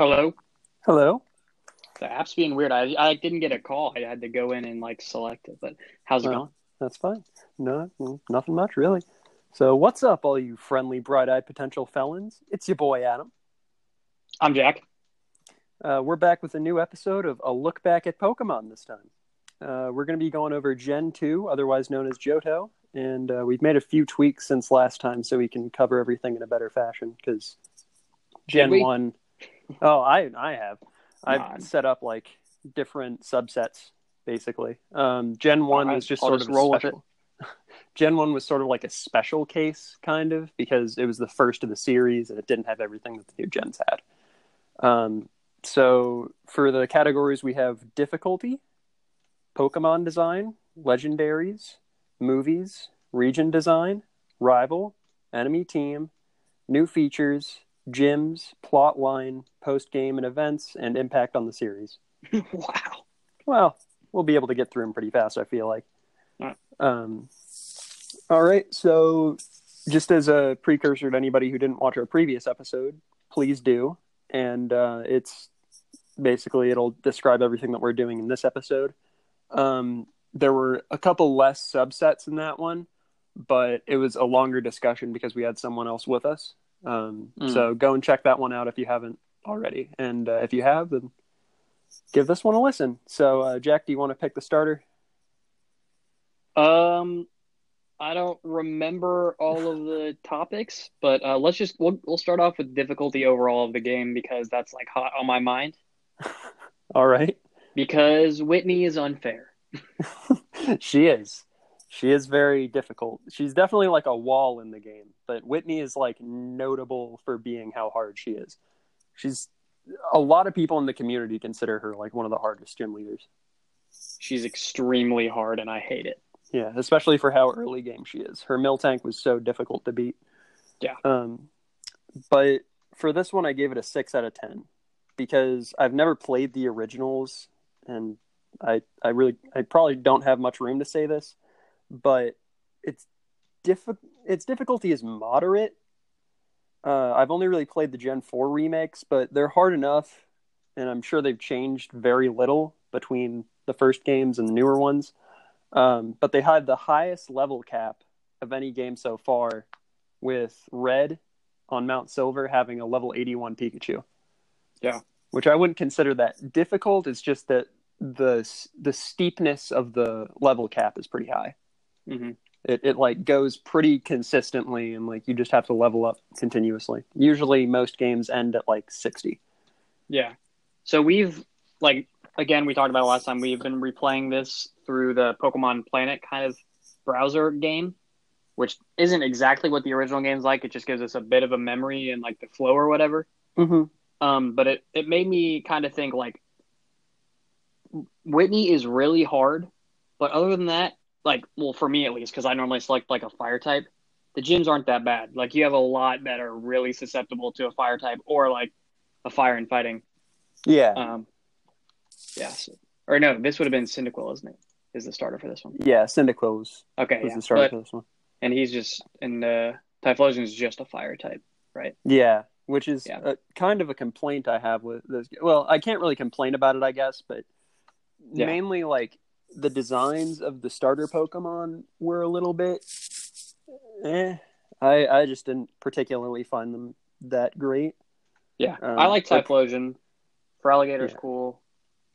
Hello. Hello. The app's being weird. I I didn't get a call. I had to go in and like select it. But how's it Well, going? That's fine. No, mm, nothing much really. So, what's up, all you friendly, bright-eyed potential felons? It's your boy Adam. I'm Jack. Uh, we're back with a new episode of a look back at Pokemon. This time, uh, we're going to be going over Gen Two, otherwise known as Johto, and uh, we've made a few tweaks since last time so we can cover everything in a better fashion. Because Gen we? One, oh, I I have I've God. set up like different subsets basically. Um, Gen One Alright, was just I'll sort just of roll special. Gen 1 was sort of like a special case, kind of, because it was the first of the series and it didn't have everything that the new gens had. Um, so for the categories, we have difficulty, Pokemon design, legendaries, movies, region design, rival, enemy team, new features, gyms, plot line, post game and events, and impact on the series. wow. Well, we'll be able to get through them pretty fast, I feel like. Alright. Um, all right, so just as a precursor to anybody who didn't watch our previous episode, please do. And uh, it's basically, it'll describe everything that we're doing in this episode. Um, there were a couple less subsets in that one, but it was a longer discussion because we had someone else with us. Um, Mm. So go and check that one out if you haven't already. And uh, if you have, then give this one a listen. So, uh, Jack, do you want to pick the starter? Um, I don't remember all of the topics, but uh, let's just we'll we'll start off with difficulty overall of the game because that's like hot on my mind. All right. Because Whitney is unfair. she is. She is very difficult. She's definitely like a wall in the game, but Whitney is like notable for being how hard she is. She's a lot of people in the community consider her like one of the hardest gym leaders. She's extremely hard, and I hate it. Yeah, especially for how early game she is. Her Miltank was so difficult to beat. Yeah. Um, but for this one, I gave it a six out of ten because I've never played the originals, and I I really I probably don't have much room to say this, but it's diff its difficulty is moderate. Uh, I've only really played the Gen Four remakes, but they're hard enough, and I'm sure they've changed very little between the first games and the newer ones. Um, but they had the highest level cap of any game so far, with Red on Mount Silver having a level 81 Pikachu. Yeah. which I wouldn't consider that difficult. It's just that the the steepness of the level cap is pretty high. Hmm It it like goes pretty consistently, and like you just have to level up continuously. Usually, most games end at like 60. Yeah. So we've like again we talked about last time. We've been replaying this through the Pokemon Planet kind of browser game, which isn't exactly what the original game's like. It just gives us a bit of a memory and like the flow or whatever. Mm-hmm. Um, but it it made me kind of think like Whitney is really hard, but other than that, like well for me at least, because I normally select like a fire type, the gyms aren't that bad. Like you have a lot that are really susceptible to a fire type or like a fire and fighting. Yeah, Um, yeah. So, or no, this would have been Cyndaquil, isn't it? Is the starter for this one? yeah. Cyndaquil was, Okay, was yeah. the starter But- for this one. and he's just and uh, Typhlosion is just a fire type, right? Yeah, which is Yeah. a, kind of a complaint I have with this. Well, I can't really complain about it, I guess, but Yeah. mainly like the designs of the starter Pokemon were a little bit. Eh, I I just didn't particularly find them that great. Yeah, Um, I like Typhlosion. Feraligatr's Yeah. cool.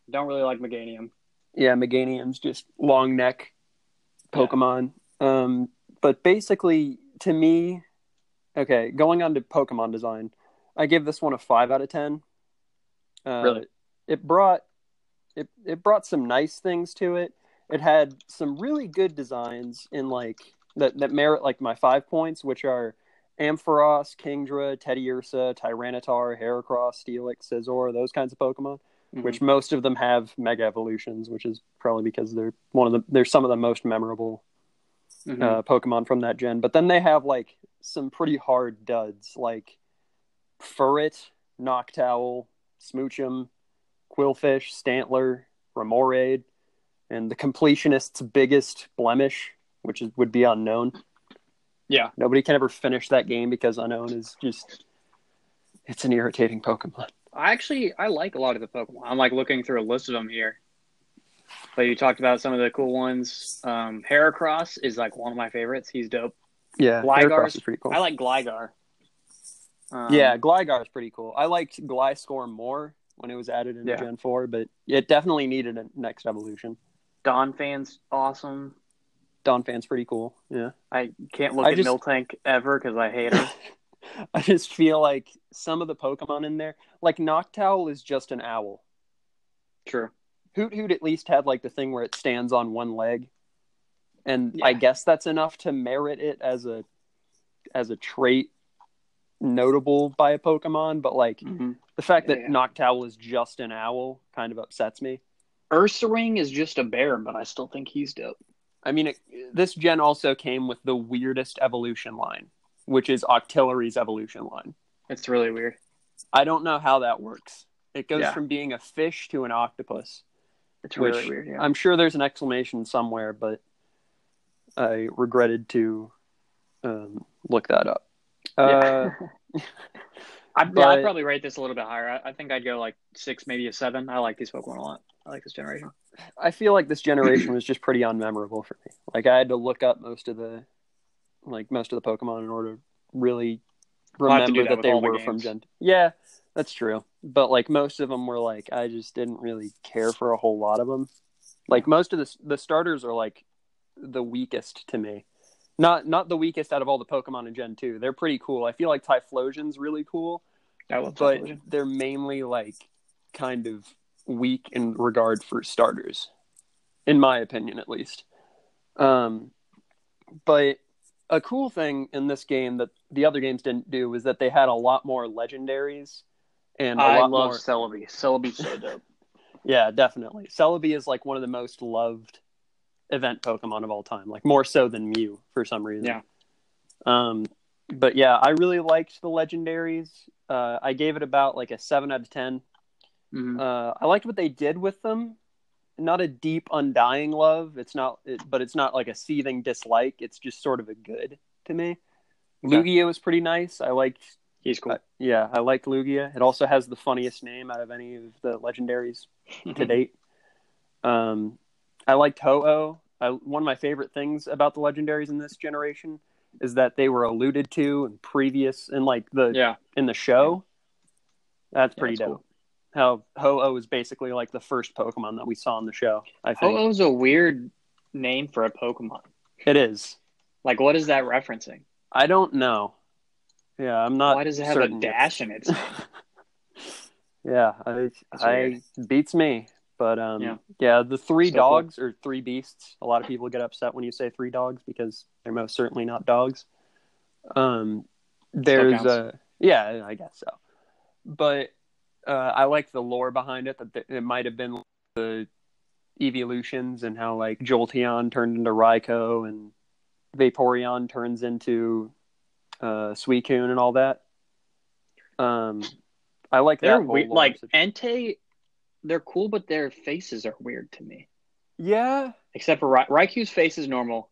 Don't really like Meganium. Yeah, Meganium's just long neck Pokemon. Um, but basically, to me, okay, going on to Pokemon design, I give this one a five out of ten. Uh, Really? It brought it it brought some nice things to it. It had some really good designs in like that that merit like my five points, which are Ampharos, Kingdra, Teddiursa, Tyranitar, Heracross, Steelix, Scizor, those kinds of Pokemon Mhm. which most of them have mega evolutions, which is probably because they're one of the they're some of the most memorable Mhm. uh, Pokemon from that gen. But then they have like some pretty hard duds, like Furret, Noctowl, Smoochum, Qwilfish, Stantler, Remoraid, and the completionist's biggest blemish, which is, would be Unown. Yeah. Nobody can ever finish that game because Unown is just it's an irritating Pokemon. I actually I like a lot of the Pokemon. I'm like looking through a list of them here. But you talked about some of the cool ones. Um, Heracross is like one of my favorites. He's dope. Yeah, Heracross is pretty cool. I like Gligar. Um, yeah, Gligar is pretty cool. I liked Gliscor more when it was added in Yeah. Gen 4, but it definitely needed a next evolution. Donphan's awesome. Donphan's pretty cool. Yeah. I can't look I at just- Miltank ever because I hate her. I just feel like some of the Pokemon in there, like Noctowl is just an owl. True. Hoothoot at least had like the thing where it stands on one leg. And I guess that's enough to merit it as a as a trait notable by a Pokemon, but like Mm-hmm. The fact that Yeah. Noctowl is just an owl kind of upsets me. Ursaring is just a bear, but I still think he's dope. I mean, it, this gen also came with the weirdest evolution line, which is Octillery's evolution line. It's really weird. I don't know how that works. It goes Yeah. from being a fish to an octopus. It's Which really weird. Yeah. I'm sure there's an exclamation somewhere, but I regretted to um, look that up. Uh, I'd, yeah, I'd probably rate this a little bit higher. I, I think I'd go like six, maybe a seven. I like these Pokemon a lot. I like this generation. I feel like this generation was just pretty unmemorable for me. Like I had to look up most of the, like most of the Pokemon in order to really We'll have to do remember that that, they all the were from. Gen. Yeah, that's true. But like most of them were like I just didn't really care for a whole lot of them. Like most of the the starters are like the weakest to me. Not not the weakest out of all the Pokemon in Gen two. They're pretty cool. I feel like Typhlosion's really cool I love but Typhlosion. they're mainly like kind of weak in regard for starters, in my opinion, at least. Um, but a cool thing in this game that the other games didn't do was that they had a lot more legendaries and I love more. Celebi. Celebi's so dope. Yeah, definitely. Celebi is like one of the most loved event Pokemon of all time, like more so than Mew for some reason. Yeah. Um, but yeah, I really liked the legendaries. Uh, I gave it about like a seven out of ten. Mhm. Uh, I liked what they did with them. Not a deep, undying love. It's not, it, but it's not like a seething dislike. It's just sort of a good to me. Okay. Lugia was pretty nice. I liked, He's cool. uh, yeah, I liked Lugia. It also has the funniest name out of any of the legendaries to date. Um, I liked Ho-Oh. I, one of my favorite things about the legendaries in this generation is that they were alluded to in previous in like the yeah. in the show. That's Yeah, pretty that's dope. How Ho-Oh is basically like the first Pokemon that we saw in the show. I think Ho-Oh's a weird name for a Pokemon. it is. Like, what is that referencing? I don't know. Yeah, I'm not. Why does it have a dash in it? yeah, I, I beats me. But um, Yeah. yeah. the three So cool. dogs or three beasts. A lot of people get upset when you say three dogs because they're most certainly not dogs. Um, there's a uh, yeah, I guess so. But uh, I like the lore behind it. That it might have been the evolutions and how like Jolteon turned into Raikou and Vaporeon turns into uh, Suicune and all that. Um, I like They're that whole weird. lore Like situation. Entei, they're cool, but their faces are weird to me. yeah, Except for Ra- Raikou's face is normal.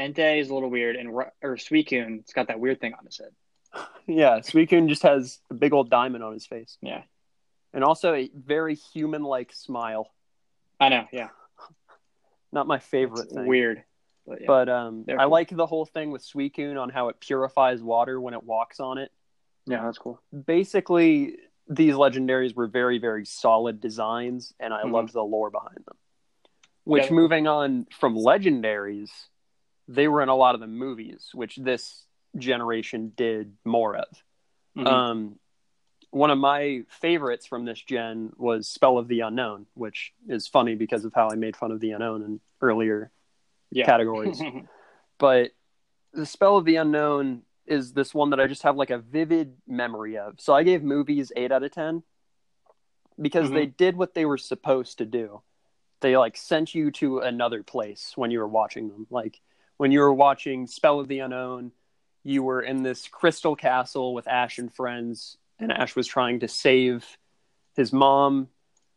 Entei is a little weird, and Ra- or Suicune, it's got that weird thing on his head. yeah. Suicune just has a big old diamond on his face, Yeah, and also a very human-like smile. I know. Yeah, Not my favorite it's thing. weird. But, yeah. But um, They're I cool. like the whole thing with Suicune on how it purifies water when it walks on it. yeah, that's cool. Basically, these legendaries were very, very solid designs, and I Mhm. loved the lore behind them. Which, moving on from legendaries, they were in a lot of the movies, which this generation did more of. Mhm. Um, one of my favorites from this gen was Spell of the Unknown, which is funny because of how I made fun of the Unknown in earlier yeah. categories. but the Spell of the Unknown is this one that I just have like a vivid memory of. So I gave movies eight out of ten because Mhm. they did what they were supposed to do. They like sent you to another place when you were watching them. Like when you were watching Spell of the Unknown, you were in this crystal castle with Ash and friends, and Ash was trying to save his mom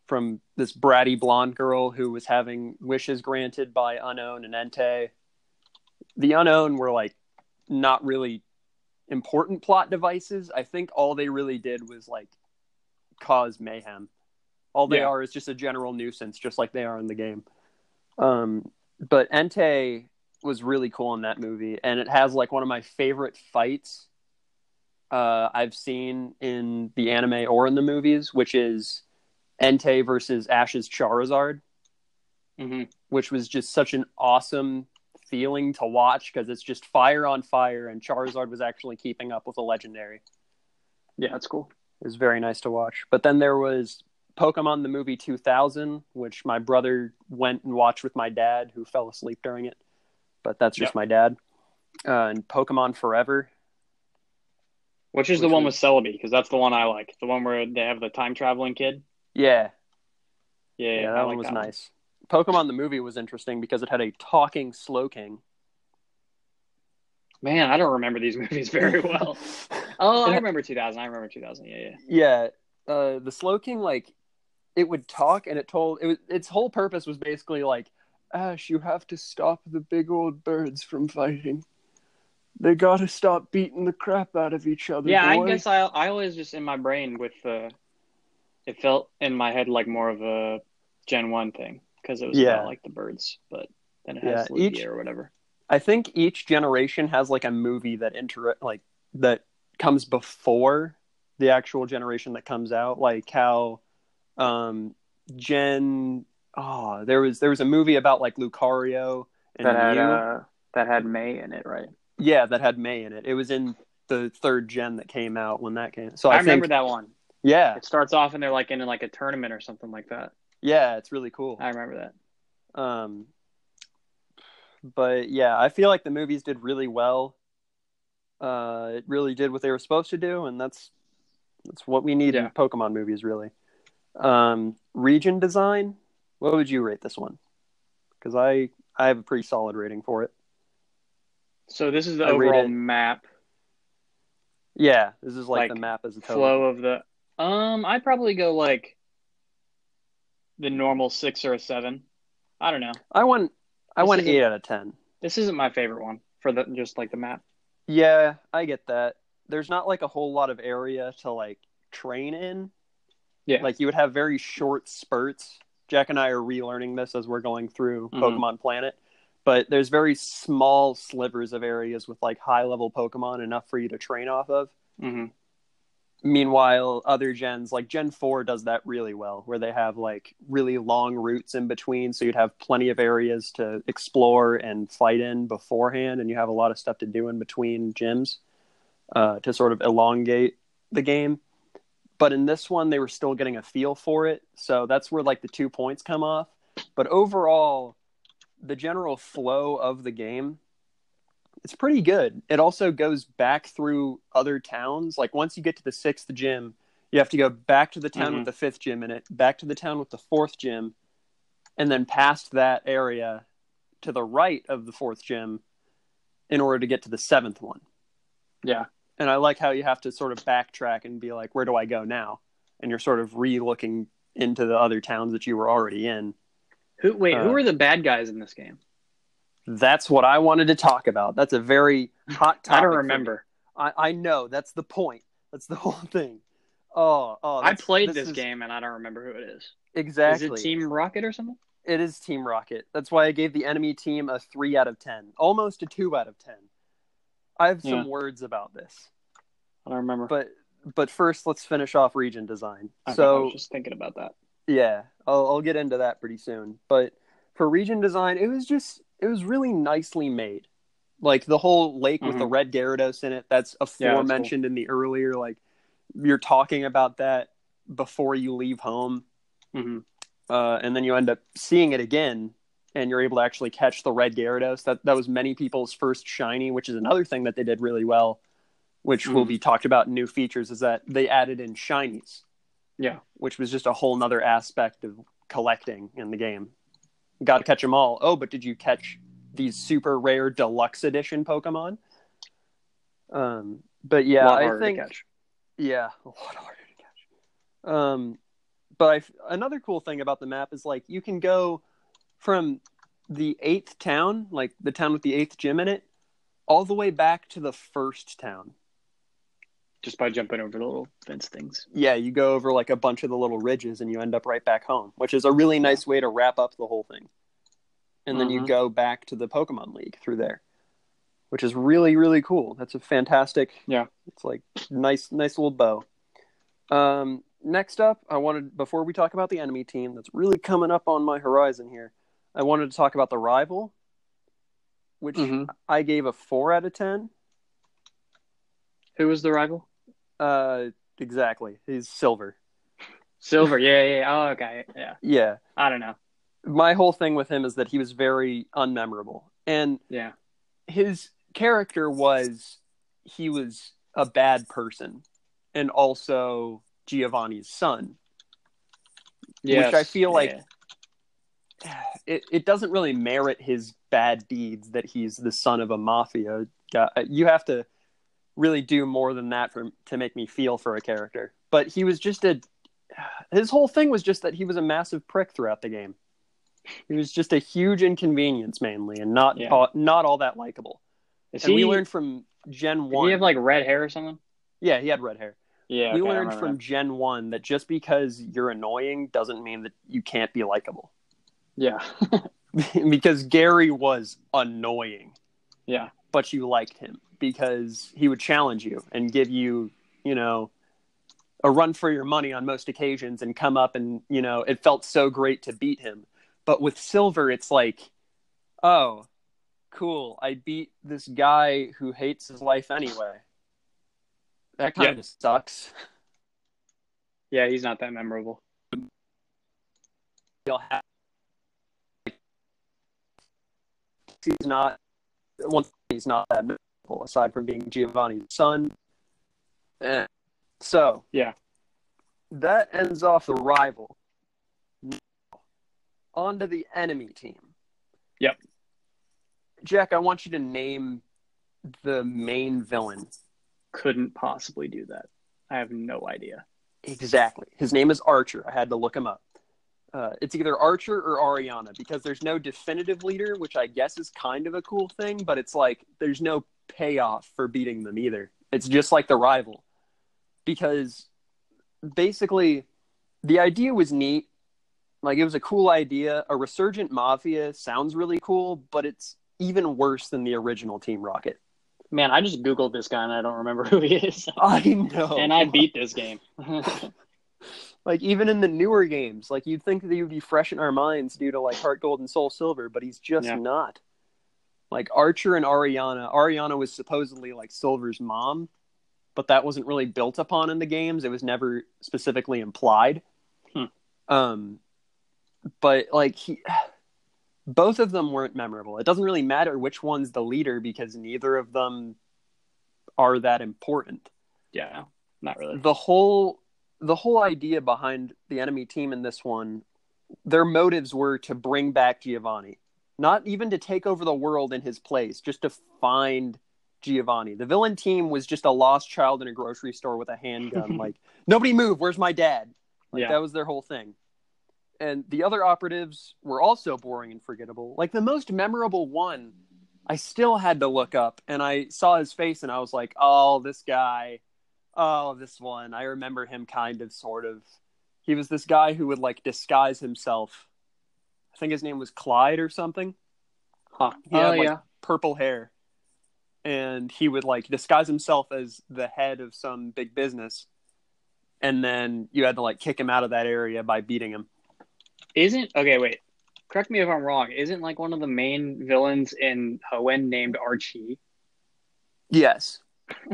from this bratty blonde girl who was having wishes granted by Unknown and Entei. The Unknown were like not really important plot devices. I think all they really did was like cause mayhem. All they Yeah. are is just a general nuisance, just like they are in the game. Um, but Entei was really cool in that movie, and it has like one of my favorite fights uh, I've seen in the anime or in the movies, which is Entei versus Ash's Charizard, hmm which was just such an awesome feeling to watch because it's just fire on fire, and Charizard was actually keeping up with a legendary. Yeah, that's cool. It was very nice to watch. But then there was Pokemon the movie 2000, which my brother went and watched with my dad, who fell asleep during it. But that's just my dad. Uh, and Pokemon Forever. Which is Which the one was- with Celebi? Because that's the one I like. The one where they have the time traveling kid. Yeah, Yeah, yeah, yeah, that one was that nice. Pokemon the movie was interesting because it had a talking Slowking. Man, I don't remember these movies very well. oh, I remember 2000. I remember 2000. Yeah, yeah. Yeah, uh, the Slowking like it would talk and it told it was its whole purpose was basically like Ash, you have to stop the big old birds from fighting. They gotta stop beating the crap out of each other. Yeah, I guess I I always just in my brain with the. It felt in my head like more of a Gen One thing because it was Yeah. about like the birds, but then it has Lugia each- or whatever. I think each generation has like a movie that inter like that comes before the actual generation that comes out. Like how um Gen oh there was there was a movie about like Lucario and that had Mew. uh, that had May in it, right? Yeah, that had May in it. It was in the third gen that came out when that came. So I, I, remember think, that one. Yeah, It starts off and they're like in like a tournament or something like that. Yeah, it's really cool. I remember that. Um, but yeah, I feel like the movies did really well. Uh, it really did what they were supposed to do, and that's that's what we need Yeah. in Pokemon movies, really. Um, region design. What would you rate this one? Because I I have a pretty solid rating for it. So this is the I overall map Yeah, this is like, Like, the map as a total. flow of the. Um, I'd probably go like the normal six or a seven. I don't know. I went I went eight out of ten. This isn't my favorite one for the just like the map. Yeah, I get that. There's not like a whole lot of area to like train in. Yeah. Like you would have very short spurts. Jack and I are relearning this as we're going through Mhm. Pokemon Planet. But there's very small slivers of areas with like high level Pokemon enough for you to train off of. hmm Meanwhile, other gens like Gen 4 does that really well, where they have like really long routes in between. So you'd have plenty of areas to explore and fight in beforehand, and you have a lot of stuff to do in between gyms uh, to sort of elongate the game. But in this one, they were still getting a feel for it. So that's where like the two points come off. But overall, the general flow of the game it's pretty good. It also goes back through other towns. Like once you get to the sixth gym, you have to go back to the town Mhm. with the fifth gym in it, back to the town with the fourth gym, and then past that area to the right of the fourth gym in order to get to the seventh one. Yeah. And I like how you have to sort of backtrack and be like, where do I go now? And you're sort of re looking into the other towns that you were already in. Who wait? Uh, who are the bad guys in this game? That's what I wanted to talk about. That's a very hot topic. I don't remember. I, I know that's the point. That's the whole thing. Oh, oh! I played this, is- game and I don't remember who it is. exactly. Is it Team Rocket or something? It is Team Rocket. That's why I gave the enemy team a three out of ten, almost a two out of ten. I have some Yeah. words about this, I don't remember. but but first let's finish off region design. I so was just thinking about that. Yeah, I'll, I'll get into that pretty soon. But for region design, it was just it was really nicely made. Like the whole lake with the red Gyarados in it. That's Mm-hmm. Yeah, cool. in the earlier. Like you're talking about that before you leave home, hmm uh, and then you end up seeing it again, and you're able to actually catch the red Gyarados. That that was many people's first shiny, which is another thing that they did really well, which will Mhm. be talked about in new features. Is that they added in shinies Yeah. which was just a whole nother aspect of collecting in the game. Got to catch them all. Oh, but did you catch these super rare deluxe edition Pokemon? Um, but yeah, a lot I think to catch. yeah, a lot harder to catch. Um, but I've, another cool thing about the map is like you can go from the eighth town, like the town with the eighth gym in it, all the way back to the first town. Just by jumping over the little fence things. Yeah, you go over like a bunch of the little ridges and you end up right back home, which is a really nice way to wrap up the whole thing. And then you Mhm. go back to the Pokemon League through there, which is really really cool. That's a fantastic. Yeah. it's like nice nice little bow. Um, next up, I wanted before we talk about the enemy team that's really coming up on my horizon here. I wanted to talk about the rival, which Mhm. I gave a four out of ten. Who was the rival? Uh, exactly. He's silver. Silver. Yeah, yeah. yeah. Oh, okay. Yeah. Yeah. I don't know. My whole thing with him is that he was very unmemorable. And Yeah. his character was he was a bad person and also Giovanni's son. Yes. Which I feel like- Yeah. It it doesn't really merit his bad deeds that he's the son of a mafia guy. You have to really do more than that for to make me feel for a character. But he was just a his whole thing was just that he was a massive prick throughout the game. He was just a huge inconvenience mainly and not Yeah. all, not all that likable. Is and he, we learned from Gen did 1 he have like red hair or something? Yeah, he had red hair. Yeah. we okay, learned from Gen 1 that just because you're annoying doesn't mean that you can't be likable. Yeah. because Gary was annoying, yeah. but you liked him because he would challenge you and give you, you know, a run for your money on most occasions and come up and, you know, it felt so great to beat him. But with Silver, it's like, oh, cool. I beat this guy who hates his life anyway. That kind Yeah. of sucks. Yeah. He's not that memorable. He'll have he's not once he's not that memorable aside from being Giovanni's son. Eh. So Yeah. that ends off the rival. On to the enemy team. Yep. Jack, I want you to name the main villain. Couldn't possibly do that. I have no idea. Exactly. His name is Archer. I had to look him up. Uh, it's either Archer or Ariana because there's no definitive leader, which I guess is kind of a cool thing, but it's like there's no payoff for beating them either. It's just like the rival. Because basically, the idea was neat. Like, it was a cool idea. A resurgent mafia sounds really cool, but it's even worse than the original Team Rocket. Man, I just googled this guy and I don't remember who he is. I know. and I beat this game. like even in the newer games like you'd think that he would be fresh in our minds due to like heart gold and soul silver but he's just Yeah. not like archer and ariana ariana was supposedly like silver's mom but that wasn't really built upon in the games. It was never specifically implied. Hmm. um but like he both of them weren't memorable. It doesn't really matter which one's the leader because neither of them are that important. Yeah, not really. the whole the whole idea behind the enemy team in this one their motives were to bring back Giovanni not even to take over the world in his place just to find Giovanni the villain team was just a lost child in a grocery store with a handgun like nobody move where's my dad like Yeah. that was their whole thing and the other operatives were also boring and forgettable like the most memorable one I still had to look up and I saw his face and I was like oh this guy Oh, this one. I remember him kind of, sort of. He was this guy who would like disguise himself. I think his name was Clyde or something. Huh. He had oh, like yeah. purple hair. And he would like disguise himself as the head of some big business. And then you had to like kick him out of that area by beating him. Isn't okay? Wait, correct me if I'm wrong. Isn't like one of the main villains in Hoenn named Archie? Yes.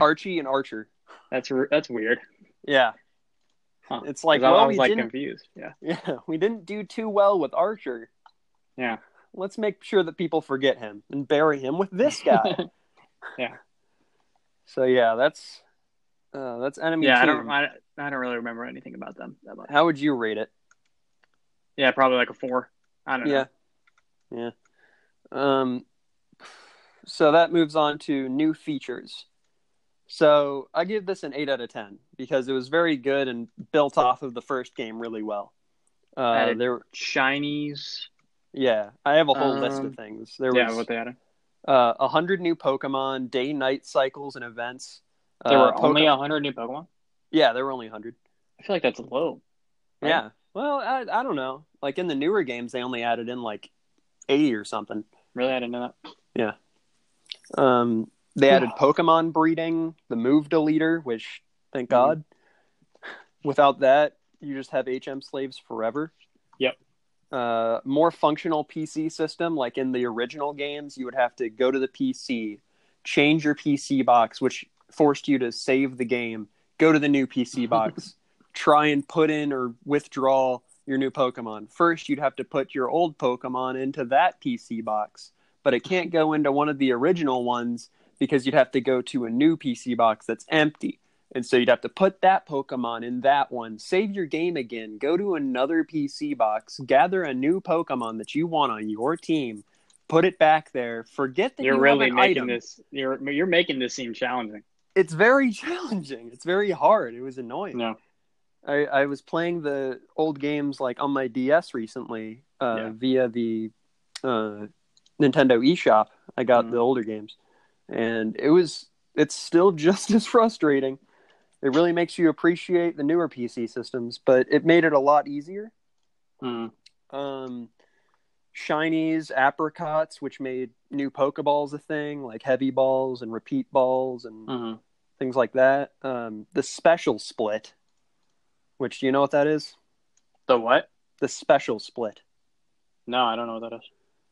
Archie and Archer. That's that's weird. Yeah. Huh. It's like, well, I was we like didn't confused. Yeah, Yeah, we didn't do too well with Archer. Yeah. Let's make sure that people forget him and bury him with this guy. Yeah. So yeah, that's uh, that's enemy. yeah, I don't. I, I don't really remember anything about them that much. How would you rate it? Yeah, probably like a four. I don't know. Yeah, yeah. Um, so that moves on to new features. So I give this an eight out of ten because it was very good and built off of the first game really well. Uh, there, Shinies. Yeah, I have a whole list Um, of things. There Yeah, was what they had. uh, 100 new Pokemon, day night cycles, and events. There Uh, were only Poke- hundred new Pokemon. yeah, there were only hundred. I feel like that's low. Right. Yeah. Well, I I don't know. Like in the newer games, they only added in like eighty or something. Really, I didn't know that. Yeah. Um, they added Pokemon breeding, the move deleter, which thank Mhm. God. Without that, you just have HM slaves forever. Yep. Uh, more functional PC system, like in the original games, you would have to go to the PC, change your PC box, which forced you to save the game, go to the new PC box, try and put in or withdraw your new Pokemon. First, you'd have to put your old Pokemon into that PC box, but it can't go into one of the original ones because you'd have to go to a new PC box that's empty. And so you'd have to put that Pokemon in that one, save your game again, go to another PC box, gather a new Pokemon that you want on your team, put it back there, forget that You're you really making item. this. You're you're making this seem challenging. It's very challenging. It's very hard. It was annoying. No. I, I was playing the old games like on my DS recently uh, Yeah. via the uh, Nintendo eShop. I got Mhm. the older games, and it was it's still just as frustrating. It really makes you appreciate the newer PC systems, but it made it a lot easier. Hmm. Um, shinies, Apricorns, which made new Pokeballs a thing, like heavy balls and repeat balls and Mhm. things like that. Um, the special split, which do you know what that is? The what? The special split. No, I don't know what that is.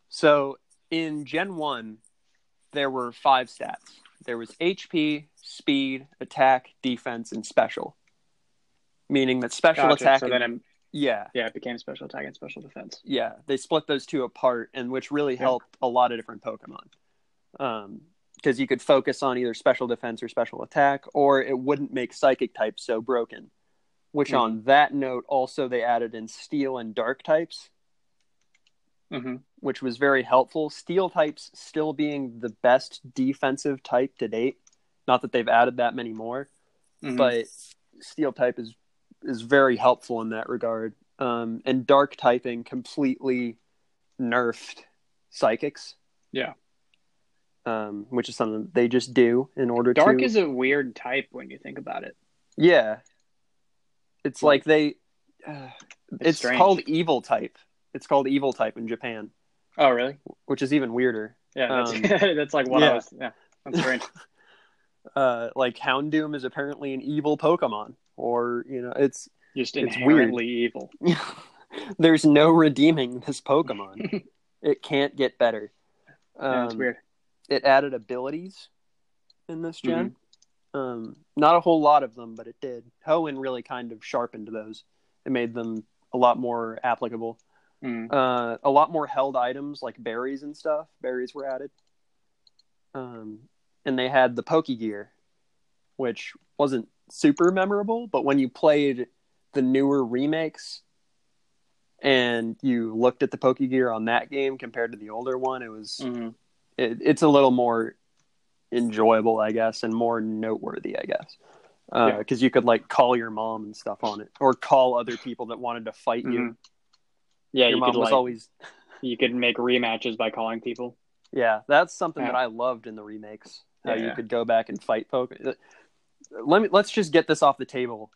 So in Gen 1, there were five stats there was HP, speed, attack, defense, and special. Meaning that special Gotcha. attack. So then, it, yeah, yeah, it became special attack and special defense. yeah, they split those two apart, and which really Yeah. helped a lot of different Pokemon. Um, because you could focus on either special defense or special attack, or it wouldn't make psychic types so broken. Which, Mhm. on that note, also they added in steel and dark types, Mm-hmm. which was very helpful. Steel types still being the best defensive type to date. Not that they've added that many more, Mm-hmm. but steel type is is very helpful in that regard. Um, and dark typing completely nerfed psychics. Yeah. Um, which is something they just do in order dark to. Dark is a weird type when you think about it. yeah. It's Like- like they. Uh, it's strange. called evil type. It's called evil type in Japan, Oh, really? which is even weirder. Yeah, that's, Um, that's like what yeah. I was. Yeah, that's strange. uh, like Houndoom is apparently an evil Pokemon, or you know, it's Just It's weirdly evil. there's no redeeming this Pokemon. it can't get better. Yeah, it's Um, weird. It added abilities in this gen. Mm-hmm. Um, not a whole lot of them, but it did. Hoenn really kind of sharpened those. It made them a lot more applicable. Mm. Uh, a lot more held items like berries and stuff. Berries were added. Um, and they had the Pokegear, which wasn't super memorable, but when you played the newer remakes and you looked at the Pokegear on that game compared to the older one, it was Mhm. it, it's a little more enjoyable, I guess, and more noteworthy, I guess. Yeah. Because you could like call your mom and stuff on it, or call other people that wanted to fight you. Yeah, Your you mom could was like always you could make rematches by calling people. Yeah, that's something Yeah. that I loved in the remakes. How Yeah, you could go back and fight Pokemon. Uh, let me let's just get this off the table.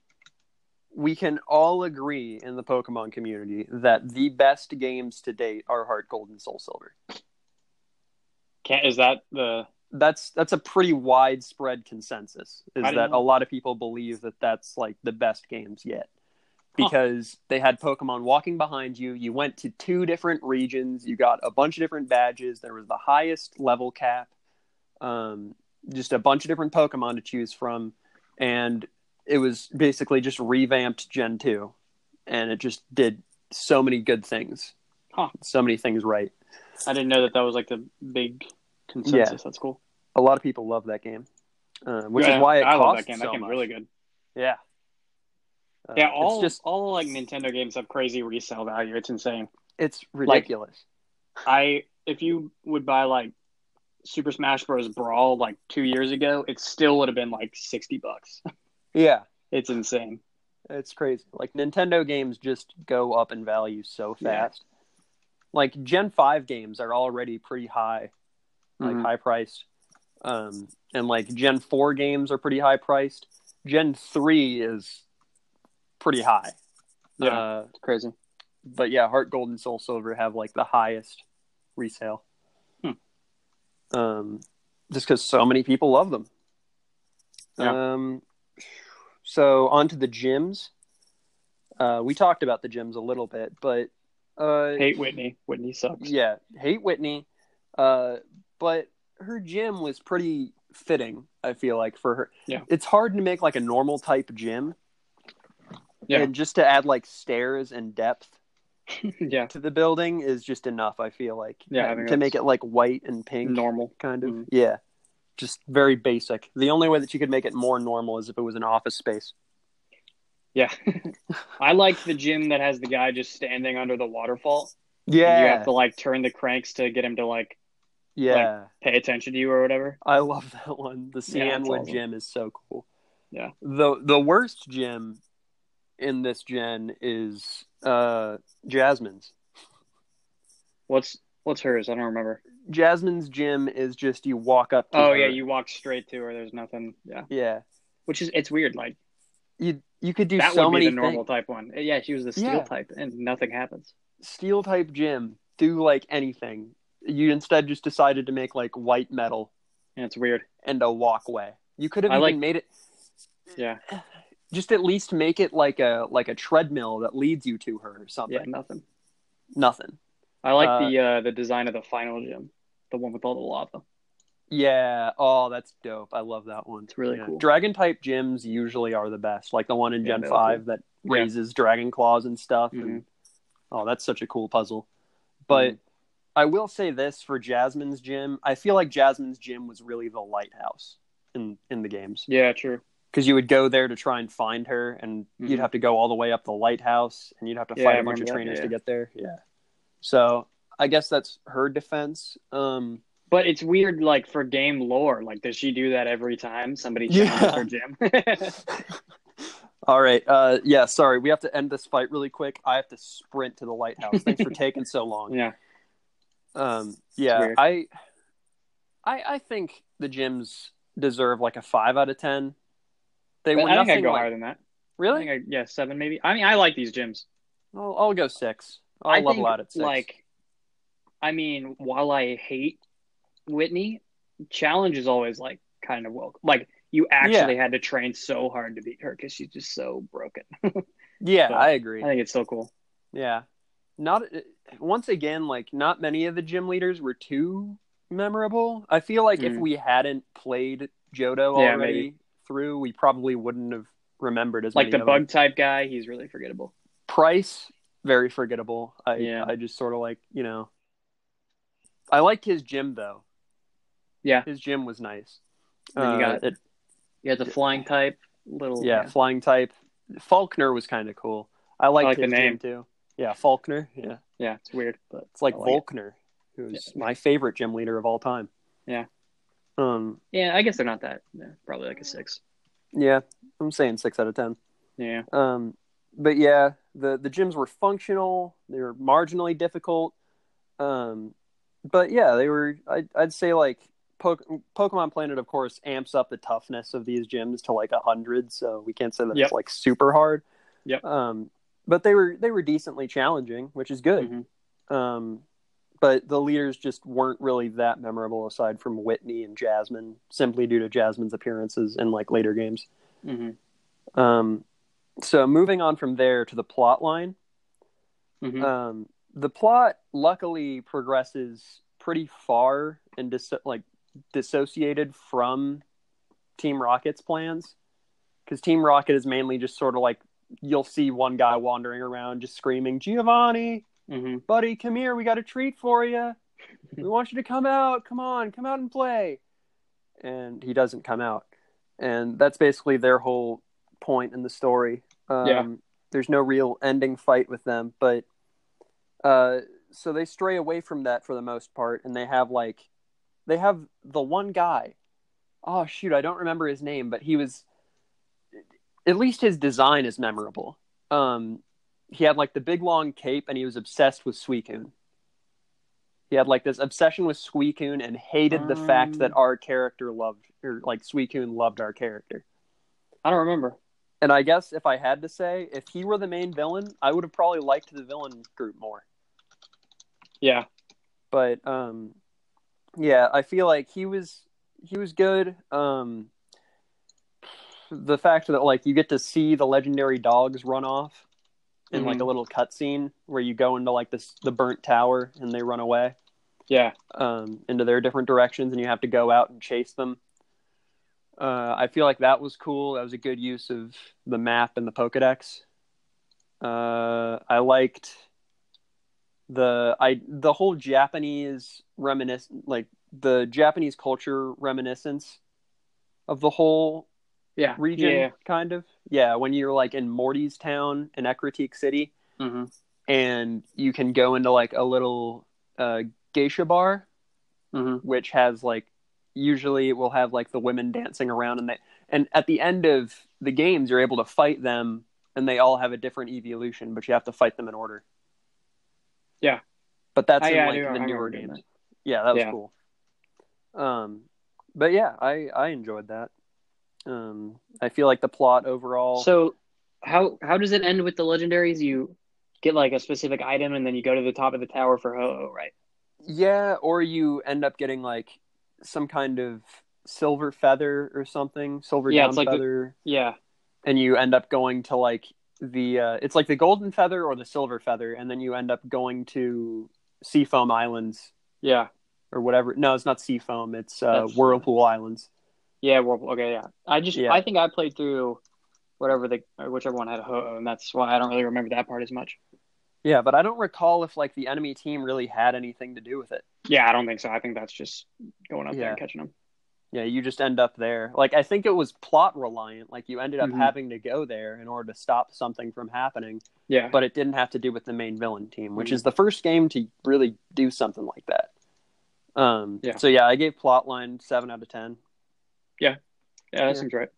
We can all agree in the Pokemon community that the best games to date are Heart Gold and Soul Silver. Can't is that the That's that's a pretty widespread consensus. Is that know. a lot of people believe that that's like the best games yet because they had Pokemon walking behind you. You went to two different regions. You got a bunch of different badges. There was the highest level cap. Um, just a bunch of different Pokemon to choose from, and it was basically just revamped Gen two, and it just did so many good things. Huh. So many things right. I didn't know that that was like the big consensus. That's cool. A lot of people love that game, uh, which Yeah, is why it I costs love that game. so That game's much. really good. Yeah. Uh, yeah, all it's just all like Nintendo games have crazy resale value. It's insane. it's ridiculous. I if you would buy like Super Smash Bros. Brawl like two years ago, it still would have been like sixty bucks. yeah, It's insane. it's crazy. Like Nintendo games just go up in value so Yeah. fast. Like Gen five games are already pretty high, like Mhm. high priced. Um, and like Gen 4 games are pretty high priced. Gen 3 is pretty high. Yeah. Uh, It's crazy. but yeah, Heart Gold and Soul Silver have like the highest resale. Hmm. Um, just because so many people love them. Yeah. Um, so on to the gyms. Uh, we talked about the gyms a little bit, but uh, Hate Whitney. Whitney sucks. yeah, hate Whitney. Uh, but her gym was pretty fitting. I feel like for her. Yeah. it's hard to make like a normal type gym. Yeah. and just to add like stairs and depth yeah. to the building is just enough. I feel like Yeah, to make it like white and pink, Normal. kind of. Mhm. Yeah, just very basic. The only way that you could make it more normal is if it was an office space. Yeah. I like the gym that has the guy just standing under the waterfall. Yeah. You have to like turn the cranks to get him to like yeah. pay attention to you or whatever. I love that one. The Yeah, it's awesome. gym is so cool. Yeah. The the worst gym in this gen is uh Jasmine's. What's what's hers? I don't remember. Jasmine's gym is just you walk up to Oh her. yeah, you walk straight to her. There's nothing. Yeah. Yeah. Which is it's weird. Like You you could do that so would be many the normal things. type one. Yeah, she was the steel Yeah. type, and nothing happens. Steel type gym, do like anything. You instead just decided to make like white metal And it's weird. and a walkway. You could have I even like- made it Yeah. Just at least make it like a like a treadmill that leads you to her or something. Yeah. Nothing. Nothing. I like Uh, the uh the design of the final gym, the one with all the lava. Yeah. Oh, that's dope. I love that one. It's really Yeah. cool. Dragon type gyms usually are the best, like the one in Gen they're Five that Yeah. raises dragon claws and stuff. Mhm. And oh, that's such a cool puzzle. But Mhm. I will say this for Jasmine's gym, I feel like Jasmine's gym was really the lighthouse in in the games Yeah. True. Because you would go there to try and find her, and you'd Mhm. have to go all the way up the lighthouse, and you'd have to Yeah, fight a bunch of remember that, trainers yeah. to get there. Yeah. So I guess that's her defense. Um, But it's weird, like for game lore. Like, does she do that every time somebody Yeah. challenges her gym? all right. Uh, yeah. Sorry, we have to end this fight really quick. I have to sprint to the lighthouse. Thanks for taking so long. yeah. Um, yeah. I, I, I think the gyms deserve like a five out of ten. They But were I think I'd go like higher than that. I really. think I, yeah, seven maybe. I mean, I like these gyms. I'll, I'll go six. I'll I level think, out at six. like, I mean, while I hate Whitney, challenge is always like kind of welcome. Like, you actually had to train so hard to beat her because she's just so broken. yeah, so, I agree. I think it's so cool. Yeah, not once again. Like, not many of the gym leaders were too memorable. I feel like if Mhm. we hadn't played Johto Yeah, already maybe. Through, we probably wouldn't have remembered as Like the of them. bug type guy, he's really forgettable. Pryce, very forgettable. I Yeah. I just sort of like you know. I like his gym though. Yeah. his gym was nice. Then you Uh, got- it, Yeah, the flying type, little. yeah, flying type. Falkner was kind of cool. I liked like the name. gym too. Yeah, Falkner. Yeah, Yeah, it's weird, but it's like I like it. Volkner, who's my favorite gym leader of all time. Yeah. Um. Yeah, I guess they're not that. Yeah, probably like a six. Yeah, I'm saying six out of ten. Yeah. Um, but yeah, the the gyms were functional. They were marginally difficult. Um, but yeah, they were. I'd, I'd say like po- Pokemon Planet, of course, amps up the toughness of these gyms to like a hundred. So we can't say that Yep. it's like super hard. Yep. Um, but they were they were decently challenging, which is good. Mhm. Um, but the leaders just weren't really that memorable aside from Whitney and Jasmine, simply due to Jasmine's appearances in like later games. Mhm. Um, so moving on from there to the plot line, Mhm. um, the plot luckily progresses pretty far and dis- like dissociated from Team Rocket's plans, because Team Rocket is mainly just sort of like you'll see one guy wandering around just screaming, "Giovanni, Mhm. buddy, come here, we got a treat for you. We want you to come out. Come on, come out and play." And he doesn't come out, and that's basically their whole point in the story. Um, Yeah. There's no real ending fight with them, but uh, so they stray away from that for the most part, and they have like they have the one guy. Oh shoot, I don't remember his name, but he was at least his design is memorable. Um, he had like the big long cape, and he was obsessed with Suicune. He had like this obsession with Suicune and hated the fact that Um. our character loved or like Suicune loved our character. I don't remember. And I guess if I had to say, if he were the main villain, I would have probably liked the villain group more. Yeah. But um yeah, I feel like he was he was good. Um the fact that like you get to see the legendary dogs run off in like Mhm. a little cutscene where you go into like this the burnt tower and they run away Yeah. um, into their different directions and you have to go out and chase them. Uh, I feel like that was cool. That was a good use of the map and the Pokedex. Uh, I liked the I the whole Japanese reminisce like the Japanese culture reminiscence of the whole Yeah. region, Yeah. kind of. Yeah, when you're like in Morty's town in Ecruteak City, hmm and you can go into like a little uh, geisha bar hmm which has like usually it will have like the women dancing around and they and at the end of the games you're able to fight them and they all have a different evolution but you have to fight them in order Yeah. but that's Oh, in I like the newer games yeah that was Yeah. cool um but yeah i i enjoyed that um i feel like the plot overall So how how does it end with the legendaries? You get like a specific item and then you go to the top of the tower for Ho-Oh, right? Yeah, or you end up getting like some kind of silver feather or something, silver Yeah, down it's like the- feather, Yeah. and you end up going to like the uh, it's like the golden feather or the silver feather, and then you end up going to Seafoam Islands Yeah. or whatever. No, it's not Seafoam. It's uh, That's- Whirlpool Islands. Yeah, well, okay, yeah. I just Yeah. I think I played through whatever the whichever one had a Ho-Oh, and that's why I don't really remember that part as much. Yeah, but I don't recall if like the enemy team really had anything to do with it. Yeah, I don't think so. I think that's just going up there and catching them. Yeah, you just end up there. Like I think it was plot reliant. Like you ended up Mhm. having to go there in order to stop something from happening. Yeah. but it didn't have to do with the main villain team, which Mhm. is the first game to really do something like that. Um, Yeah. So yeah, I gave Plotline seven out of ten. Yeah, that yeah. seems right.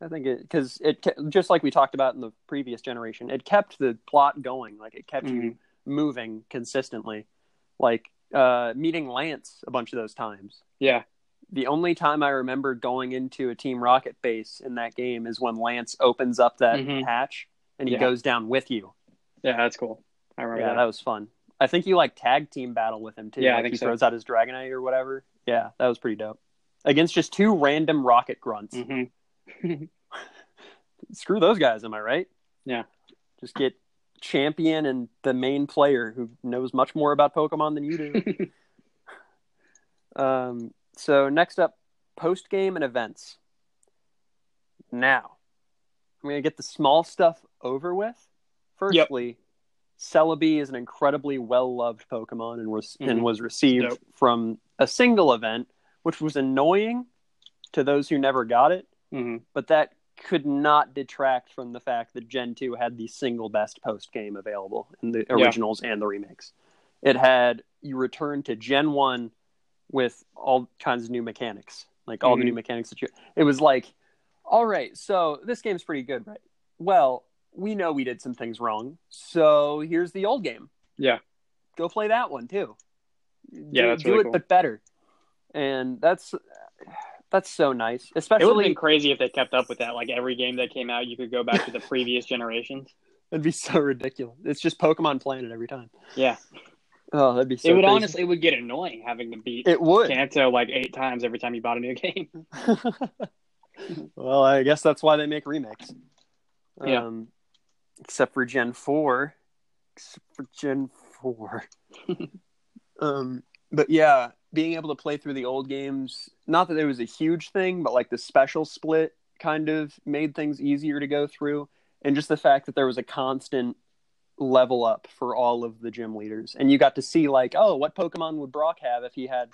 I think it because it just like we talked about in the previous generation, it kept the plot going. Like it kept you Mhm. moving consistently. Like uh, meeting Lance a bunch of those times. Yeah. The only time I remember going into a Team Rocket base in that game is when Lance opens up that Mhm. hatch and he Yeah. goes down with you. Yeah, that's cool. I remember Yeah, that. that was fun. I think you like tag team battle with him too. Yeah, I think he so. throws out his Dragonite or whatever. Yeah, that was pretty dope. Against just two random rocket grunts. hmm Screw those guys, am I right? Yeah. Just get champion and the main player who knows much more about Pokemon than you do. um, so next up, post game and events. Now, I'm gonna get the small stuff over with. Firstly, Celebi is an incredibly well loved Pokemon and was and Mhm. was received Dope. from a single event, which was annoying to those who never got it, hmm but that could not detract from the fact that Gen 2 had the single best post game available in the Yeah. originals and the remakes. It had you return to Gen 1 with all kinds of new mechanics, like all the Mhm. new mechanics that you. It was like, all right, so this game's pretty good, right? Well, we know we did some things wrong, so here's the old game. Yeah. Go play that one too. Yeah, do really it, cool. but better. And that's that's so nice, It would especially have been crazy if they kept up with that. Like every game that came out, you could go back to the previous generations. It'd be so ridiculous. It's just Pokemon Planet every time. Yeah, Oh, that'd be so. it would crazy. honestly it would get annoying having to beat It would. Kanto like eight times every time you bought a new game. well, I guess that's why they make remakes. Yeah. Um, except for Gen Four. Except for Gen Four. um, but yeah, being able to play through the old games. Not that it was a huge thing, but like the special split kind of made things easier to go through, and just the fact that there was a constant level up for all of the gym leaders, and you got to see like, oh, what Pokemon would Brock have if he had,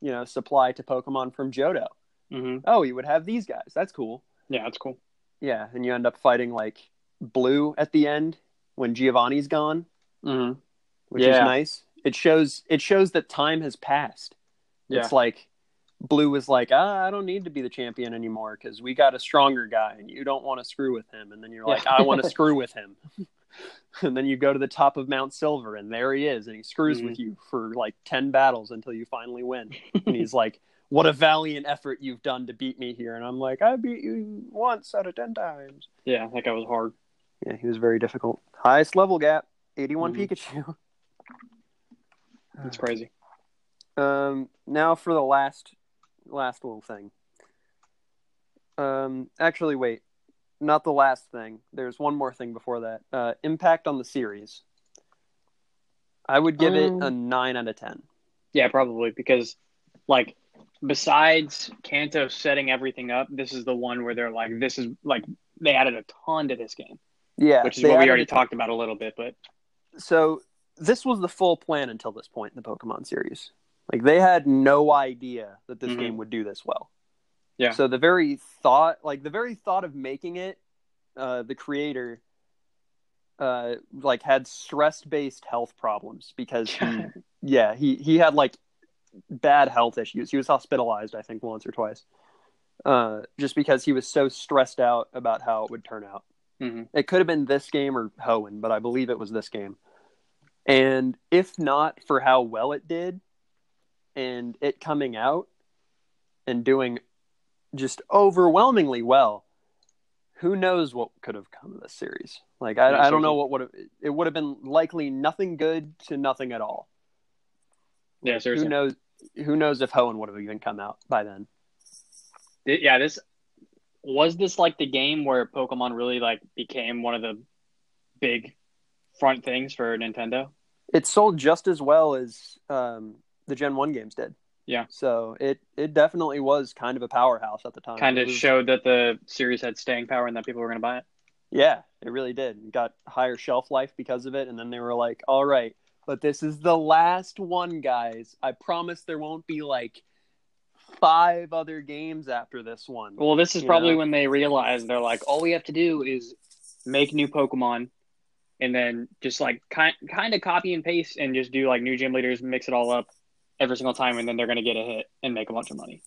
you know, supply to Pokemon from Johto? hmm Oh, he would have these guys. That's cool. Yeah, that's cool. Yeah, and you end up fighting like Blue at the end when Giovanni's gone, hmm which is nice. It shows it shows that time has passed. Yeah. It's like Blue was like, ah, I don't need to be the champion anymore because we got a stronger guy, and you don't want to screw with him. And then you're like, Yeah. I want to screw with him. and then you go to the top of Mount Silver, and there he is, and he screws Mhm. with you for like ten battles until you finally win. and he's like, "What a valiant effort you've done to beat me here," and I'm like, "I beat you once out of ten times." Yeah, that guy was hard. Yeah, he was very difficult. Highest level gap, 81 Mhm. Pikachu. That's crazy. Um, now for the last last little thing. Um, actually, wait, not the last thing. There's one more thing before that. Uh, impact on the series. I would give it a Um, nine out of ten. Yeah, probably because, like, besides Kanto setting everything up, this is the one where they're like, this is like they added a ton to this game, Yeah, which is what we already talked about a little bit. But So this was the full plan until this point in the Pokemon series. Like they had no idea that this Mhm. game would do this well. Yeah. So the very thought, like the very thought of making it, uh, the creator, uh, like had stress-based health problems because he, yeah, he he had like bad health issues. He was hospitalized, I think, once or twice, uh, just because he was so stressed out about how it would turn out. hmm It could have been this game or Hoenn, but I believe it was this game. And if not for how well it did and it coming out and doing just overwhelmingly well, who knows what could have come of this series? Like I, I don't know what would have it would have been likely nothing good to nothing at all. yeah, seriously. Who knows who knows if Hoenn would have even come out by then. Yeah, this was this like the game where Pokemon really like became one of the big front things for Nintendo. it sold just as well as um, the Gen One games did. Yeah. So it it definitely was kind of a powerhouse at the time. Kind of showed that the series had staying power and that people were going to buy it. Yeah, it really did. It got higher shelf life because of it, and then they were like, "All right, but this is the last one, guys. I promise there won't be like five other games after this one." Well, this is You probably know? when they realized they're like, all we have to do is make new Pokemon, and then just like kind kind of copy and paste, and just do like new gym leaders, mix it all up every single time, and then they're gonna get a hit and make a bunch of money.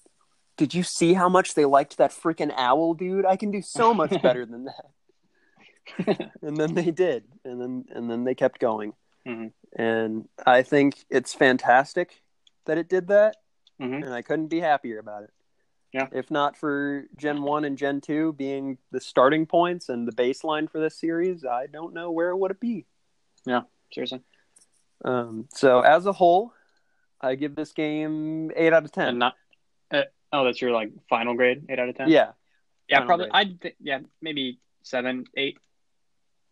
Did you see how much they liked that freaking owl, dude? I can do so much better than that. and then they did, and then and then they kept going. Mhm. And I think it's fantastic that it did that, Mhm. and I couldn't be happier about it. Yeah. If not for Gen One and Gen Two being the starting points and the baseline for this series, I don't know where it would it be. Yeah. Seriously, Um, so as a whole, I give this game eight out of ten. and not. Uh, oh, that's your like final grade, eight out of ten. yeah, yeah, final probably. I'd th- yeah, maybe seven, eight,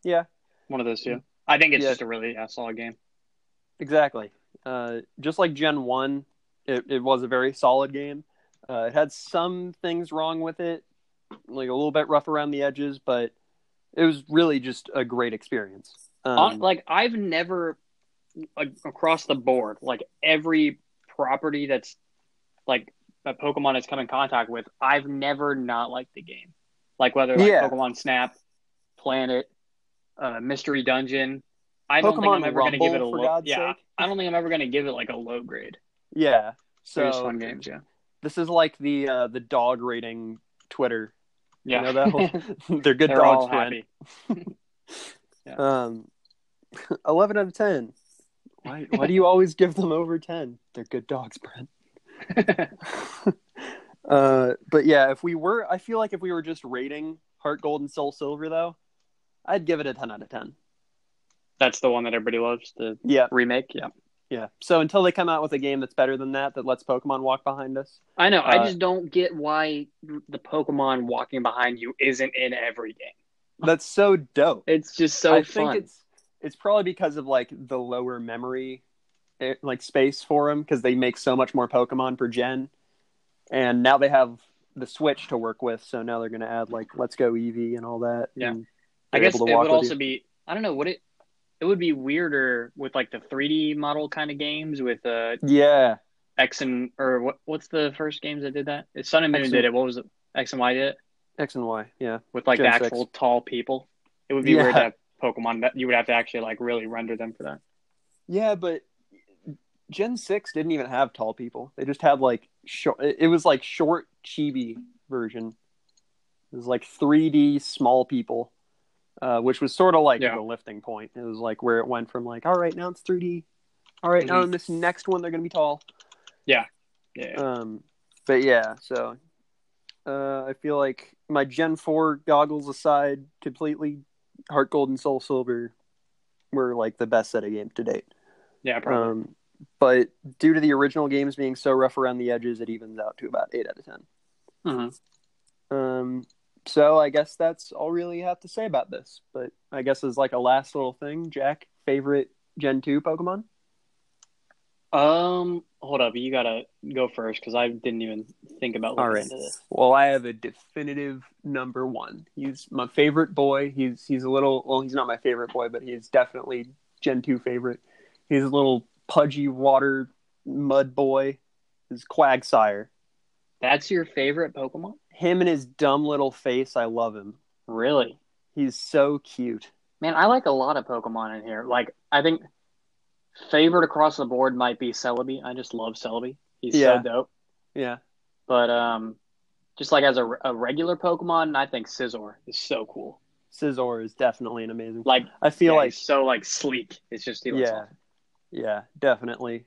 yeah, one of those two. I think it's Yeah. just a really yeah, solid game. Exactly. Uh, just like Gen 1, it, it was a very solid game. Uh, it had some things wrong with it, like a little bit rough around the edges, but it was really just a great experience. Um, like I've never like across the board, like every property that's like that Pokemon has come in contact with, I've never not liked the game. Like whether like Yeah. Pokemon Snap, Planet, uh, Mystery Dungeon. I don't think I'm ever going to give it a low. God's Yeah, sake. I don't think I'm ever going to give it like a low grade. yeah. So So just fun games, yeah. this is like the uh, the dog rating Twitter. You Yeah, know that whole- they're good They're dogs. all happy. Um, eleven out of ten. Why? Why do you always give them over ten? They're good dogs, Brent. uh, but yeah, if we were, I feel like if we were just rating Heart Gold and Soul Silver, though, I'd give it a ten out of ten. That's the one that everybody loves. The Yeah, remake. Yeah, yeah. So until they come out with a game that's better than that, that lets Pokemon walk behind us, I know. I Uh, just don't get why the Pokemon walking behind you isn't in every game. that's so dope. It's just so I fun. think it's it's probably because of like the lower memory, eh, like space for them, because they make so much more Pokemon per gen, and now they have the Switch to work with. So now they're going to add like Let's Go Eevee and all that. Yeah. I guess it would also you. be. I don't know. Would it? It would be weirder with like the 3D model kind of games with uh, Yeah, X and or what? What's the first games that did that? It's Sun and Moon and- did it. What was it? X and Y did it X and Y. Yeah, with like Gen the 6. actual tall people. It would be Yeah. weird to have Pokemon that you would have to actually like really render them for that. yeah, but Gen Six didn't even have tall people. They just had like short. It was like short chibi version. It was like 3D small people. uh, which was sort of like Yeah. the lifting point. It was like where it went from like, all right, now it's 3D. All right, now Mhm. in this next one they're gonna be tall. Yeah. Yeah. Um, but yeah, so uh, I feel like my Gen Four goggles aside, completely Heart Gold and Soul Silver were like the best set of games to date. yeah, probably. Um, but due to the original games being so rough around the edges, it evens out to about eight out of ten. Mhm. Um, so I guess that's all really have to say about this. But I guess as like a last little thing, Jack, favorite Gen two Pokemon? Um, hold up, you gotta go first because I didn't even think about looking All right. into this. Well, I have a definitive number one. He's my favorite boy. He's he's a little well, he's not my favorite boy, but he's definitely Gen two favorite. He's a little pudgy water mud boy. His Quagsire. That's your favorite Pokemon? Him and his dumb little face. I love him. Really? He's so cute. Man, I like a lot of Pokemon in here. Like, I think favorite across the board might be Celebi. I just love Celebi. He's Yeah. so dope. Yeah. But um, just like as a, a regular Pokemon, I think Scizor is so cool. Scizor is definitely an amazing. Like, I feel yeah, like he's so like sleek. It's just he looks yeah, awesome. yeah, definitely.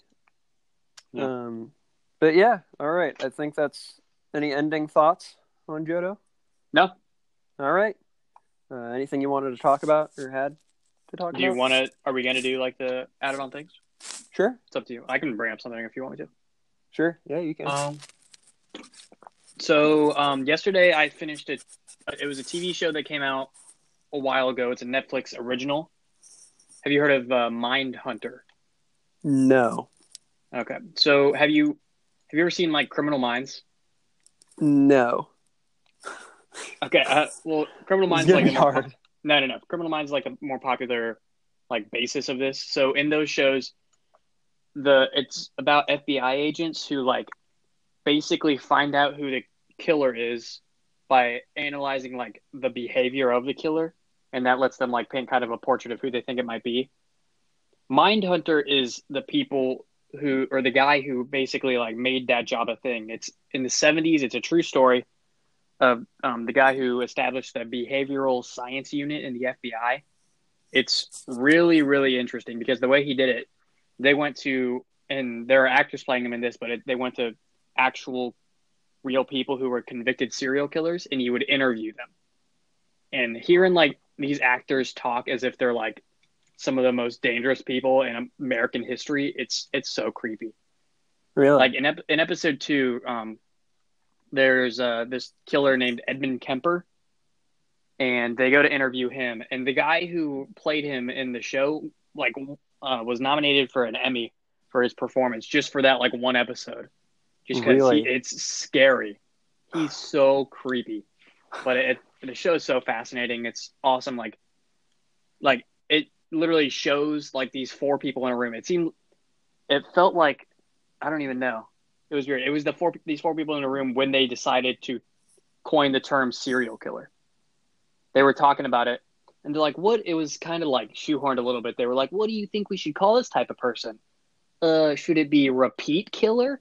Yeah. Um, but yeah, all right. I think that's any ending thoughts on Johto. No, All right. Uh, anything you wanted to talk about or had to talk do you want to? Are we gonna do like the added on things? Sure, It's up to you. I can bring up something if you want me to. sure. Yeah, you can. Um, so um, yesterday I finished it. It was a TV show that came out a while ago. It's a Netflix original. Have you heard of uh, Mindhunter? no, Okay, so have you have you ever seen like Criminal Minds? no. Okay, uh, well, Criminal Minds gonna like be a more- hard. No, no, no. Criminal Minds is like a more popular like basis of this. So in those shows, the it's about FBI agents who like basically find out who the killer is by analyzing like the behavior of the killer, and that lets them like paint kind of a portrait of who they think it might be. Mindhunter is the people who or the guy who basically like made that job a thing. It's in the 70s, it's a true story of um, the guy who established the behavioral science unit in the FBI. It's really, really interesting because the way he did it, they went to, and there are actors playing him in this, but it, they went to actual real people who were convicted serial killers and you would interview them. And hearing like these actors talk as if they're like some of the most dangerous people in American history, it's it's so creepy Really? like in, ep- in episode two um there's uh this killer named edmund kemper and they go to interview him and the guy who played him in the show like uh, was nominated for an emmy for his performance just for that like one episode just because Really? it's scary he's so creepy but it, the show is so fascinating it's awesome like like it literally shows like these four people in a room it seemed it felt like I don't even know. It was weird. It was the four these four people in the room when they decided to coin the term serial killer. They were talking about it, and they're like, "What?" It was kind of like shoehorned a little bit. They were like, "What do you think we should call this type of person? Uh, should it be repeat killer?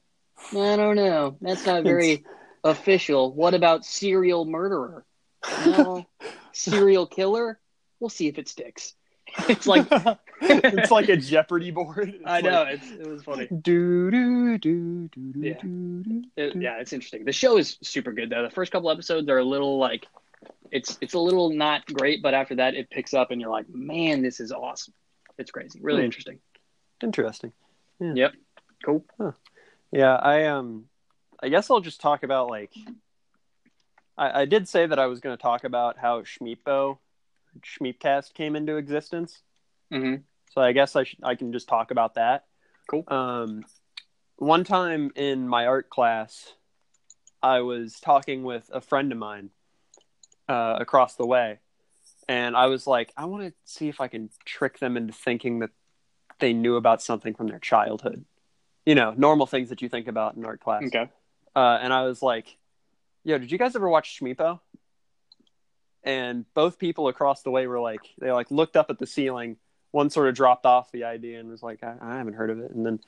I don't know. That's not very official. What about serial murderer? No, serial killer. We'll see if it sticks." It's like it's like a Jeopardy board. It's I like, know it's it was funny. Do do do do do Yeah. do. It- yeah, it's interesting. The show is super good though. The first couple episodes are a little like it's it's a little not great, but after that it picks up and you're like, man, this is awesome. It's crazy, really Hmm. interesting. Interesting. Yep, cool. Yeah, I um, I guess I'll just talk about like, I, I did say that I was going to talk about how Schmeepo, Schmeepcast came into existence. hmm So I guess I should I can just talk about that. Cool. Um, one time in my art class, I was talking with a friend of mine uh, across the way, and I was like, I want to see if I can trick them into thinking that they knew about something from their childhood. You know, normal things that you think about in art class. Okay. Uh, and I was like, "Yo, did you guys ever watch Shmeepo?" And both people across the way were like, they like looked up at the ceiling. One sort of dropped off the idea and was like, "I, I haven't heard of it." And then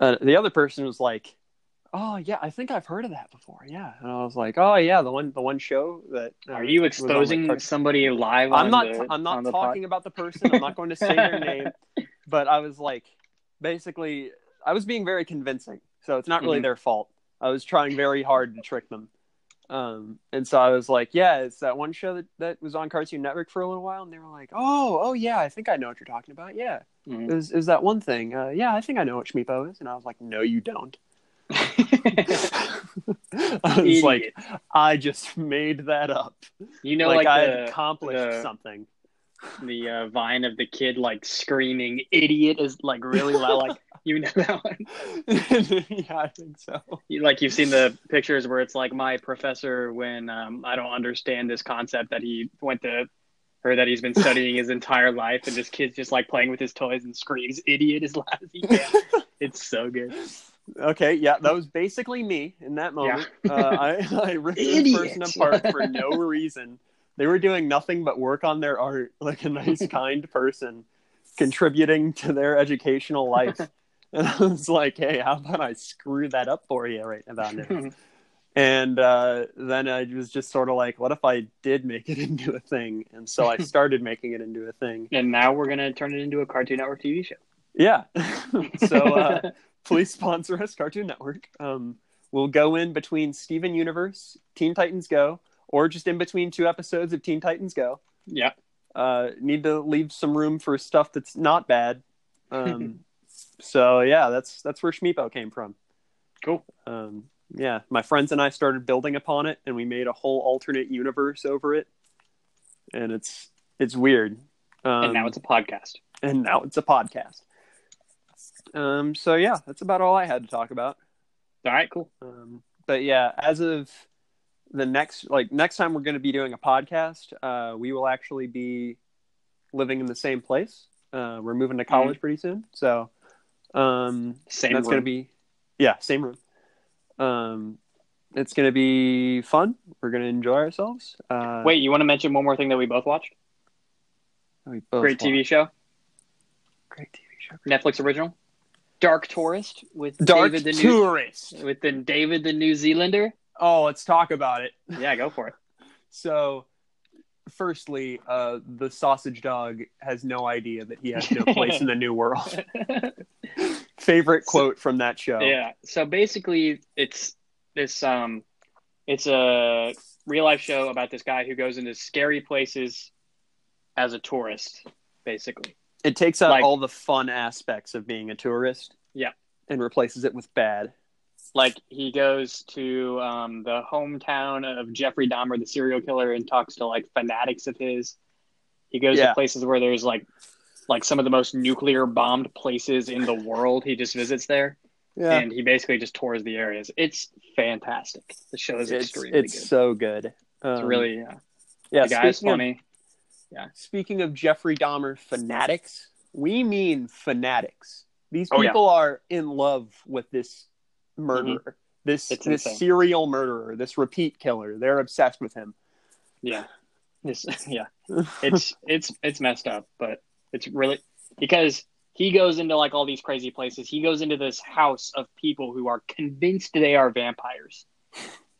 uh, the other person was like, "Oh yeah, I think I've heard of that before." Yeah, and I was like, "Oh yeah, the one the one show that." uh, Are you was on, like, exposing somebody live? I'm on not. the- I'm not talking about the person. I'm not going to say their name. But I was like, basically, I was being very convincing. So it's not really Mhm. their fault. I was trying very hard to trick them. Um, and so I was like, yeah, it's that one show that, that was on Cartoon Network for a little while. And they were like, oh, oh yeah, I think I know what you're talking about. Yeah, pod? it was, it was that one thing. Uh, yeah, I think I know what Shmeepo is. And I was like, no, you don't. I was like, I just made that up. you know, like, like, I the, accomplished the- something. the uh, vine of the kid like screaming "idiot" is like really loud. Like you know that one. yeah, I think so. You, like you've seen the pictures where it's like my professor when um, I don't understand this concept that he went to or that he's been studying his entire life, and this kid's just like playing with his toys and screams "idiot" as loud as he can. it's so good. Okay, yeah, that was basically me in that moment. Uh, I, I ripped this person apart for no reason. They were doing nothing but work on their art, like a nice, kind person, contributing to their educational life. And I was like, hey, how about I screw that up for you right about now? And uh, then I was just sort of like, what if I did make it into a thing? And so I started making it into a thing. and now we're gonna turn it into a Cartoon Network TV show. Yeah. so uh, please sponsor us, Cartoon Network. Um, we'll go in between Steven Universe, Teen Titans Go, or just in between two episodes of Teen Titans Go. yeah, Uh, need to leave some room for stuff that's not bad. Um, so yeah, that's that's where Shmeepo came from. cool. Um, yeah, my friends and I started building upon it, and we made a whole alternate universe over it, and it's it's weird. Um, and now it's a podcast. and now it's a podcast. Um, so yeah, that's about all I had to talk about. All right, cool. Um, but yeah, as of the next, like next time we're going to be doing a podcast, uh, we will actually be living in the same place. Uh, we're moving to college pretty soon, so um, Same that's room. to be yeah, same room. Um, it's going to be fun. We're going to enjoy ourselves. Uh, Wait, you want to mention one more thing that we both watched? we both Great TV show, great TV show. Netflix original, Dark Tourist with Dark David the New Tourist. with the David the New Zealander. Oh, let's talk about it. Yeah, go for it. So, firstly, uh, the sausage dog has no idea that he has no place in the new world. Favorite quote from that show. Yeah. So basically, it's this um, it's a real life show about this guy who goes into scary places as a tourist, basically. It takes out Like- all the fun aspects of being a tourist. Yeah. And replaces it with bad. Like he goes to um, the hometown of Jeffrey Dahmer, the serial killer, and talks to like fanatics of his. He goes Yeah. to places where there's like like some of the most nuclear bombed places in the world. He just visits there. Yeah. and he basically just tours the areas. It's fantastic. The show is it's extremely it's good. so good. Um, it's really yeah. yeah. the guy's speaking of- funny. Speaking of Jeffrey Dahmer fanatics, we mean fanatics. These Oh, yeah. people are in love with this murderer, this It's this insane. serial murderer, this repeat killer. They're obsessed with him. Yeah, It's- yeah. It's it's it's messed up, but it's really because he goes into like all these crazy places. He goes into this house of people who are convinced they are vampires,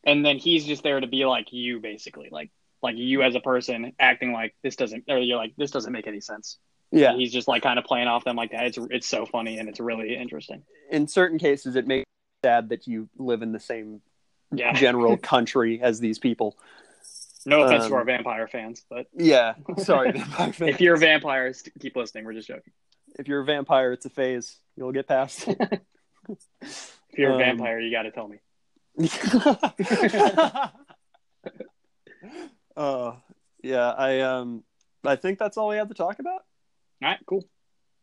and then he's just there to be like you, basically, like like you as a person acting like this doesn't, or you're like this doesn't make any sense. yeah. And he's just like kind of playing off them like that. It's it's so funny and it's really interesting. In certain cases, it makes sad that you live in the same Yeah. general country as these people. No offense to Um, our vampire fans, but Yeah. Sorry. if you're a vampire, keep listening. We're just joking. if you're a vampire, it's a phase. You'll get past. If you're Um, a vampire, you got to tell me. uh, yeah, I um, I think that's all we have to talk about. All right, cool.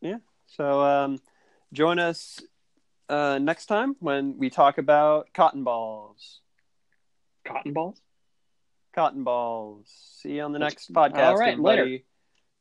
Yeah. So um, join us uh, next time when we talk about cotton balls. Cotton balls. Cotton balls. See you on the next podcast, all right, later. everybody.